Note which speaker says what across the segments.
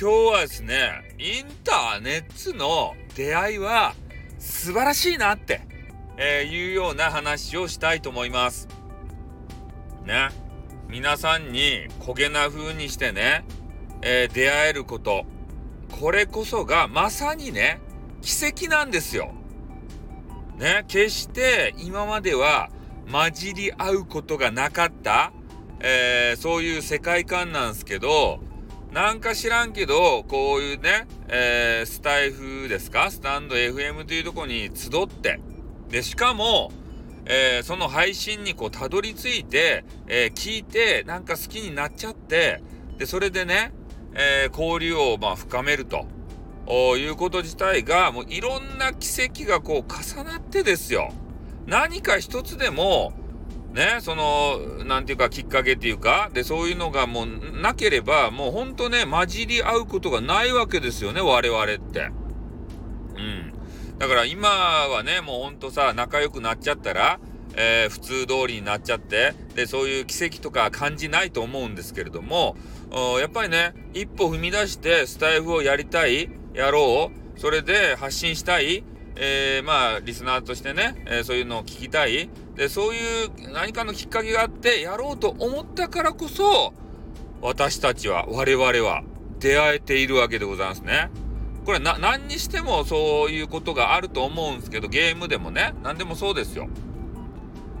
Speaker 1: 今日はですね、インターネットの出会いは素晴らしいなって、えー、いうような話をしたいと思います。ね。皆さんに焦げな風にしてね、えー、出会えること。これこそがまさにね、奇跡なんですよ。ね。決して今までは混じり合うことがなかった、えー、そういう世界観なんですけど、なんか知らんけど、こういうね、えー、スタイフですか？スタンド FM というとこに集って、で、しかも、えー、その配信にこうたどり着いて、えー、聞いて、なんか好きになっちゃって、で、それでね、え交流をまあ深めると。いうこと自体が、もういろんな奇跡がこう重なってですよ。何か一つでも、ね、その、なんていうか、きっかけっていうか、で、そういうのがもうなければ、もうほんとね、混じり合うことがないわけですよね、我々って。うん。だから今はね、もうほんとさ、仲良くなっちゃったら、えー、普通通りになっちゃって、で、そういう奇跡とか感じないと思うんですけれども、やっぱりね、一歩踏み出してスタイフをやりたい、やろう、それで発信したい、えー、まあ、リスナーとしてね、えー、そういうのを聞きたい。で、そういう何かのきっかけがあってやろうと思ったからこそ、私たちは、我々は出会えているわけでございますね。これな、何にしてもそういうことがあると思うんですけど、ゲームでもね、何でもそうですよ。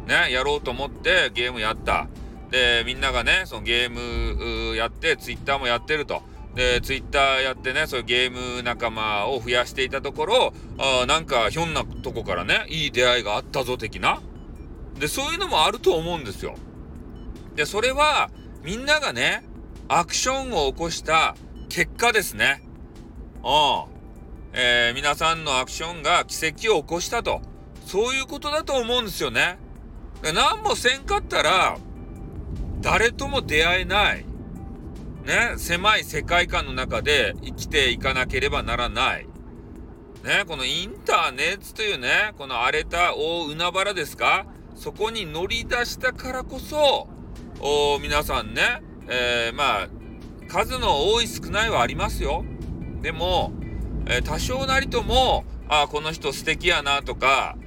Speaker 1: ね、やろうと思ってゲームやった。で、みんながね、そのゲームやって、ツイッターもやってると。で、ツイッターやってね、そういうゲーム仲間を増やしていたところ、あなんかひょんなとこからね、いい出会いがあったぞ的な。で、そういうのもあると思うんですよ。で、それは、みんながね、アクションを起こした結果ですね。うん。えー、皆さんのアクションが奇跡を起こしたと。そういうことだと思うんですよね。何もせんかったら、誰とも出会えない。ね、狭い世界観の中で生きていかなければならない。ね、このインターネットというね、この荒れた大海原ですか？そこに乗り出したからこそ、お皆さんね、えー、まあ、数の多い少ないはありますよ。でも、えー、多少なりとも、ああこの人素敵やなとか、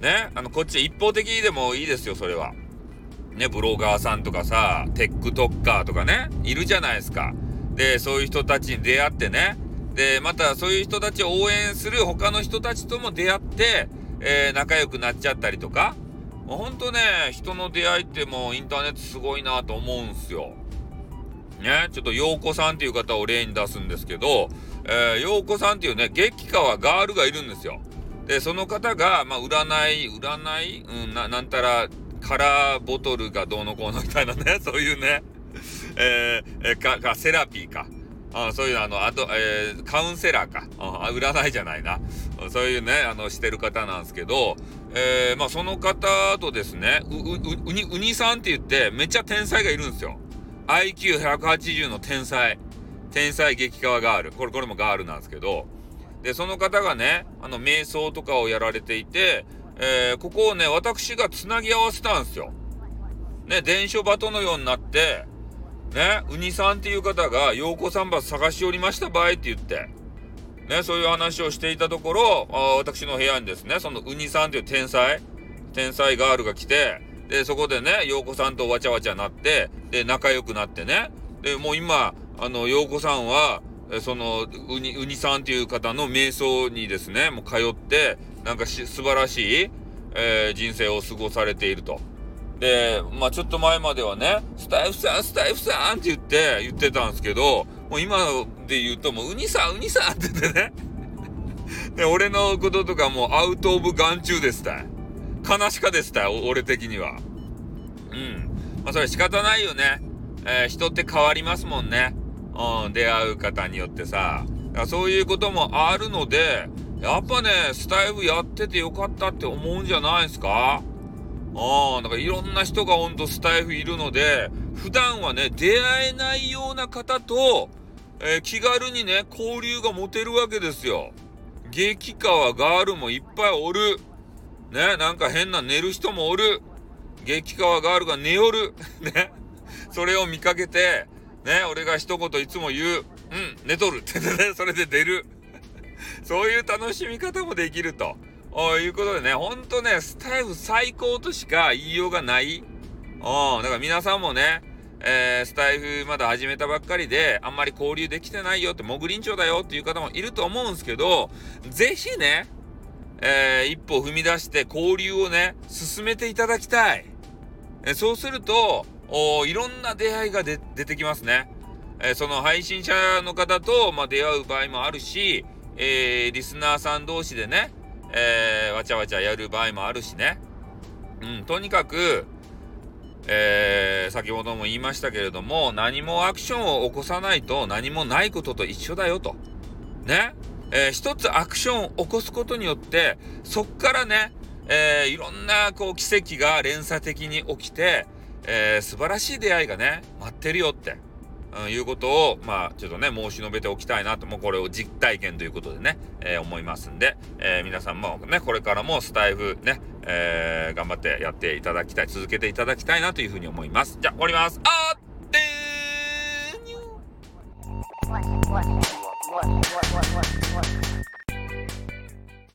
Speaker 1: ね、あの、こっち一方的でもいいですよ、それは。ね、ブロガーさんとかさ、テックトッカーとかね、いるじゃないですか。で、そういう人たちに出会ってね、で、またそういう人たちを応援する他の人たちとも出会って、えー、仲良くなっちゃったりとか、もうほんとね、人の出会いってもうインターネットすごいなと思うんすよ。ね、ちょっと陽子さんっていう方を例に出すんですけど、えー、陽子さんっていうね、激川ガールがいるんですよ。で、その方が、まあ、占い、占い、うん、な、なんたら、カラーボトルがどうのこうのみたいなね、そういうね、えー、か、か、セラピーか。あそういうあの、あと、えー、カウンセラーか。あ占いじゃないな。そういうね、あの、してる方なんですけど、えー、まあ、その方とですね、う、う、うに、うにさんって言って、めっちゃ天才がいるんですよ。IQ180 の天才。天才激川ガール。これ、これもガールなんですけど、で、その方がね、あの、瞑想とかをやられていて、えー、ここをね、私が繋ぎ合わせたんですよ。ね、電書バトのようになって、ね、ウニさんっていう方が、陽子さんバス探しおりました場合って言って、ね、そういう話をしていたところ、あ私の部屋にですね、そのウニさんっていう天才、天才ガールが来て、で、そこでね、陽子さんとわちゃわちゃなって、で、仲良くなってね、で、もう今、あの、陽子さんは、その、ウニ、ウニさんっていう方の瞑想にですね、もう通って、なんかし素晴らしい、えー、人生を過ごされていると。で、まあちょっと前まではね、スタイフさん、スタイフさんって言って、言ってたんですけど、もう今で言うともうウニさん、ウニさんって言ってね。で、俺のこととかもアウトオブ眼中ですたい。悲しかですたい、俺的には。うん。まあそれ仕方ないよね。えー、人って変わりますもんね。うん、出会う方によってさ。そういうこともあるので、やっぱね、スタイフやっててよかったって思うんじゃないですか？ああ、だかいろんな人がほんとスタイフいるので、普段はね、出会えないような方と、えー、気軽にね、交流が持てるわけですよ。激川ガールもいっぱいおる。ね、なんか変な寝る人もおる。激川ガールが寝よる。ね。それを見かけて、ね、俺が一言いつも言う。うん、寝とるってね、それで出る。そういう楽しみ方もできると。いうことでね、ほんとね、スタイフ最高としか言いようがない。うん、だから皆さんもね、えー、スタイフまだ始めたばっかりで、あんまり交流できてないよって、モグリンチョだよっていう方もいると思うんですけど、ぜひね、えー、一歩踏み出して交流をね、進めていただきたい。えー、そうすると、おいろんな出会いが出てきますね。えー、その配信者の方と、まあ、出会う場合もあるし、えー、リスナーさん同士でね、えー、わちゃわちゃやる場合もあるしね。うん、とにかく、えー、先ほども言いましたけれども、何もアクションを起こさないと何もないことと一緒だよと。ね。えー、一つアクションを起こすことによって、そっからね、えー、いろんなこう奇跡が連鎖的に起きて、えー、素晴らしい出会いがね、待ってるよって、うん、いうことを、まあ、ちょっとね、申し述べておきたいなと、もうこれを実体験ということでね、えー、思いますんで、えー、皆さんもね、これからもスタイフね、えー、頑張ってやっていただきたい、続けていただきたいなというふうに思います。じゃあ、終わります。あってーにゅー